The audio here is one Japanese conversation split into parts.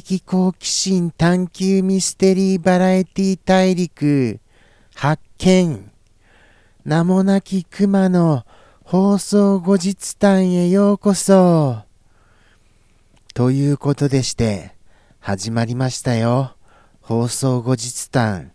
的好奇心探求ミステリーバラエティ大陸。発見。名もなき熊の放送後日談へようこそ。ということでして始まりましたよ。放送後日談。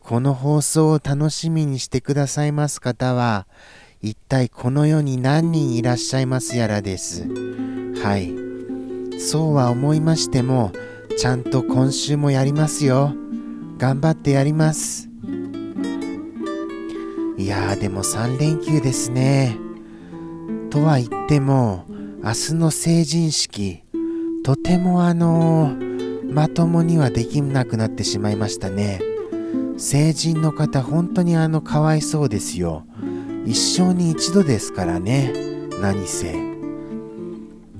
この放送を楽しみにしてくださいます方は一体この世に何人いらっしゃいますやらです。はい。そうは思いましてもちゃんと今週もやりますよ頑張ってやりますいやーでも3連休ですね。とは言っても明日の成人式とてもあのー、まともにはできなくなってしまいましたね。成人の方本当にあのかわいそうですよ。一生に一度ですからね。何せ。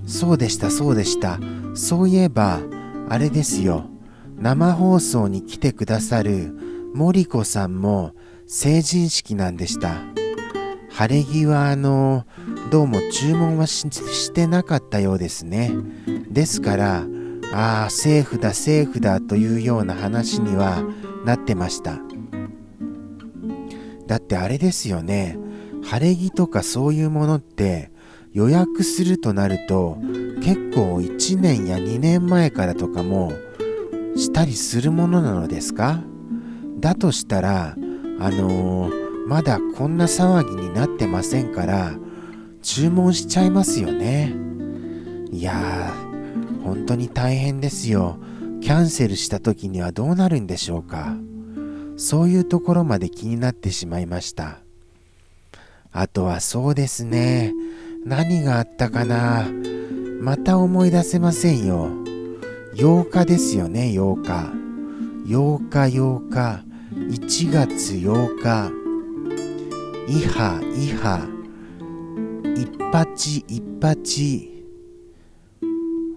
そうでしたそうでした。そういえばあれですよ。生放送に来てくださる森子さんも成人式なんでした。晴れ着はあの、どうも注文はしてなかったようですね。ですから、ああ、セーフだ、セーフだというような話にはなってました。だってあれですよね。晴れ着とかそういうものって予約するとなると結構1年や2年前からとかもしたりするものなのですか？だとしたらあのー、まだこんな騒ぎになってませんから注文しちゃいますよね。いやー本当に大変ですよ。キャンセルした時にはどうなるんでしょうか？そういうところまで気になってしまいました。あとはそうですね。何があったかな？また思い出せませんよ。8日ですよね8日。8日8日。1月8日。イハイハ。一八一八。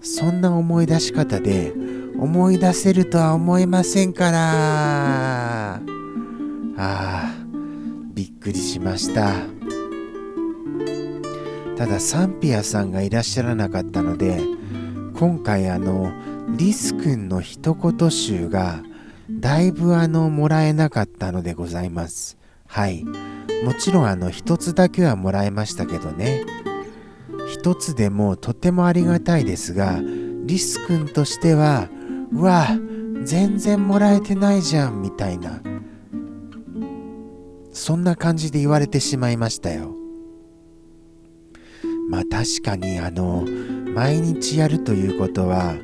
そんな思い出し方で思い出せるとは思えませんから。ああびっくりしました。ただサンピアさんがいらっしゃらなかったので今回あのリス君の一言集がだいぶあのもらえなかったのでございます。はい。もちろんあの一つだけはもらえましたけどね。一つでもとてもありがたいですがリス君としてはうわ全然もらえてないじゃんみたいな。そんな感じで言われてしまいましたよ。まあ確かにあの毎日やるということは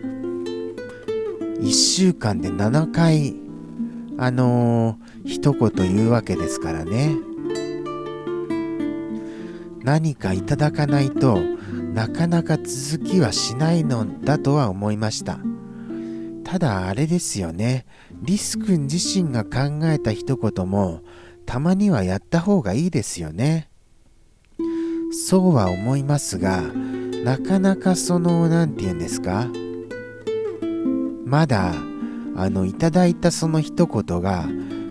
1週間で7回あの、一言言うわけですからね。何かいただかないとなかなか続きはしないのだとは思いました。ただあれですよね。リス君自身が考えた一言もたまにはやった方がいいですよね。そうは思いますがなかなかその何て言うんですか？まだあのいただいたその一言が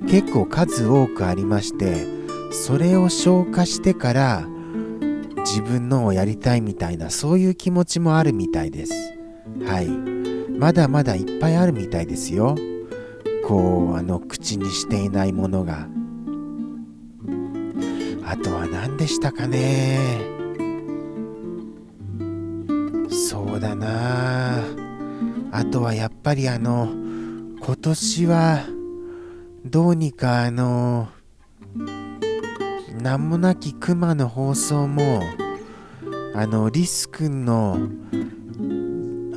結構数多くありましてそれを消化してから自分のをやりたいみたいなそういう気持ちもあるみたいです。はい。まだまだいっぱいあるみたいですよ。こうあの口にしていないものが。あとは何でしたかね。そうだな。あとはやっぱりあの今年はどうにかあの名もなき熊の放送もあのリス君の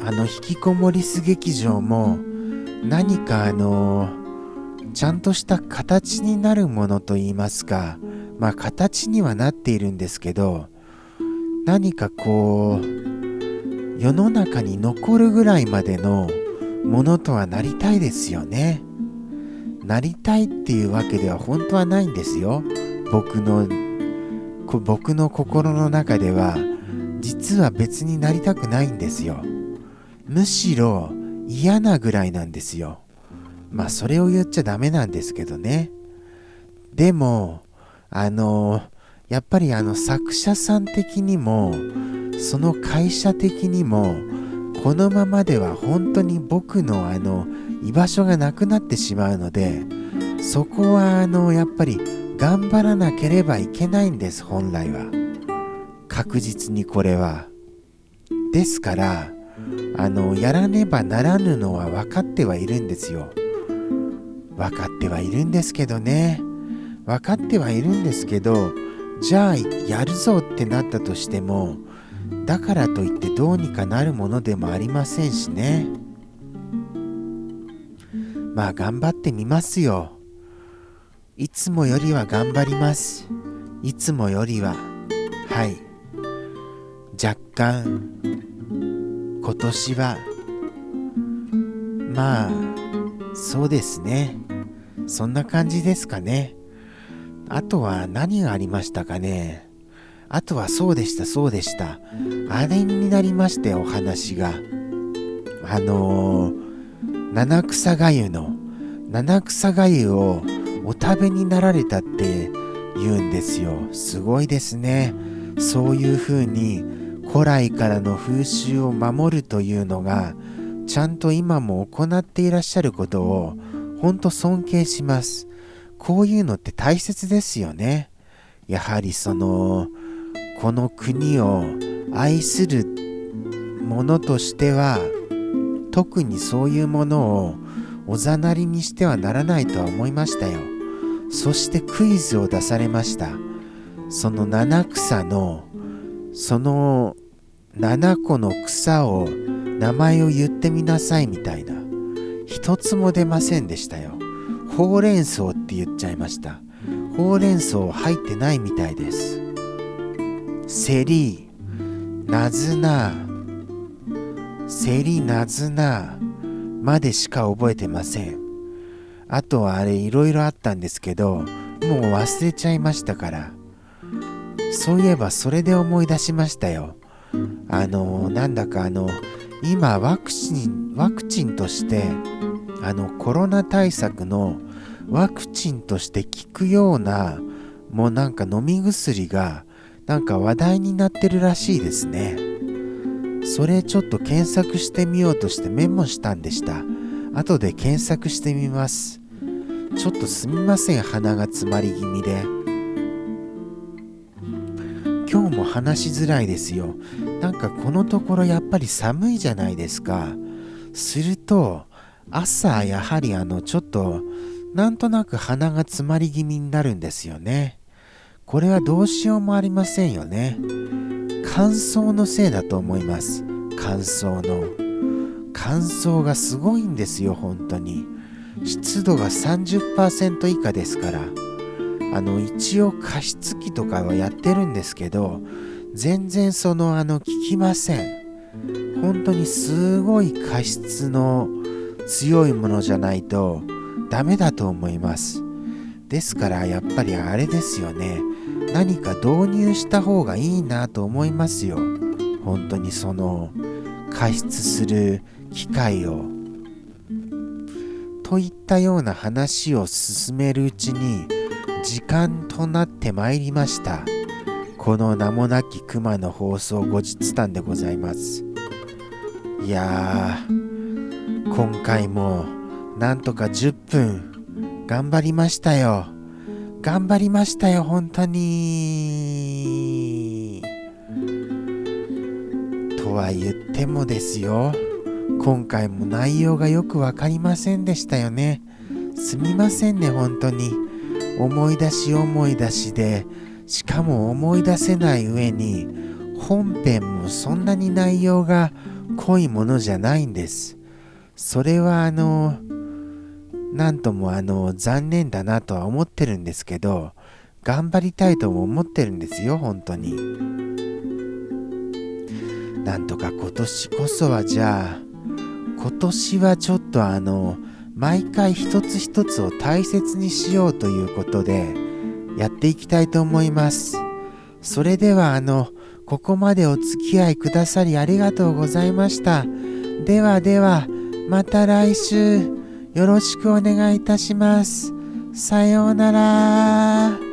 あの引きこもりす劇場も何かあのちゃんとした形になるものといいますかまあ形にはなっているんですけど何かこう世の中に残るぐらいまでのものとはなりたいですよね。なりたいっていうわけでは本当はないんですよ。僕の僕の心の中では実は別になりたくないんですよ。むしろ嫌なぐらいなんですよ。まあそれを言っちゃダメなんですけどね。でもあのやっぱりあの作者さん的にもその会社的にもこのままでは本当に僕のあの居場所がなくなってしまうのでそこはあのやっぱり頑張らなければいけないんです本来は。確実にこれは。ですからあのやらねばならぬのは分かってはいるんですよ。分かってはいるんですけどね。分かってはいるんですけどじゃあやるぞってなったとしてもだからといってどうにかなるものでもありませんしね。まあ頑張ってみますよ。いつもよりは頑張ります。いつもよりは。はい。若干。今年は。まあそうですね。そんな感じですかね。あとは何がありましたかね？あとはそうでしたそうでした。あれになりましてお話が。あのー、七草がゆの七草がゆをお食べになられたって言うんですよ。すごいですね。そういう風に古来からの風習を守るというのがちゃんと今も行っていらっしゃることを本当尊敬します。こういうのって大切ですよね。やはりそのこの国を愛するものとしては特にそういうものをおざなりにしてはならないとは思いましたよ。そしてクイズを出されました。その七草のその7個の草を名前を言ってみなさいみたいな。一つも出ませんでしたよ。ほうれん草って言っちゃいました。ほうれん草入ってないみたいです。セリナズナセリナズナまでしか覚えてません。あとはあれいろいろあったんですけどもう忘れちゃいましたから。そういえばそれで思い出しましたよ。あのなんだかあの今ワクチンワクチンとしてあのコロナ対策のワクチンとして効くようなもうなんか飲み薬がなんか話題になってるらしいですねそれちょっと検索してみようとしてメモしたんでした後で検索してみますちょっとすみません鼻が詰まり気味で。今日も話しづらいですよ。なんかこのところやっぱり寒いじゃないですか。すると、朝やはりあのちょっとなんとなく鼻が詰まり気味になるんですよね。これはどうしようもありませんよね。乾燥のせいだと思います。乾燥の。乾燥がすごいんですよ、本当に。湿度が30%以下ですから。あの一応加湿器とかはやってるんですけど全然そのあの効きません本当にすごい加湿の強いものじゃないとダメだと思います。ですからやっぱりあれですよね。何か導入した方がいいなと思いますよ。本当にその加湿する機械を。といったような話を進めるうちに時間となってまいりました。この名もなき熊の放送後日談でございます。いやー今回もなんとか10分頑張りましたよ。頑張りましたよ本当に。とは言ってもですよ今回も内容がよく分かりませんでしたよね。すみませんね本当に。思い出し思い出しでしかも思い出せない上に本編もそんなに内容が濃いものじゃないんです。それはあのなんともあの残念だなとは思ってるんですけど頑張りたいとも思ってるんですよ本当になんとか今年こそはじゃあ今年はちょっとあの毎回一つ一つを大切にしようということでやっていきたいと思います。それではあの、ここまでお付き合いくださりありがとうございました。ではでは、また来週よろしくお願いいたします。さようなら。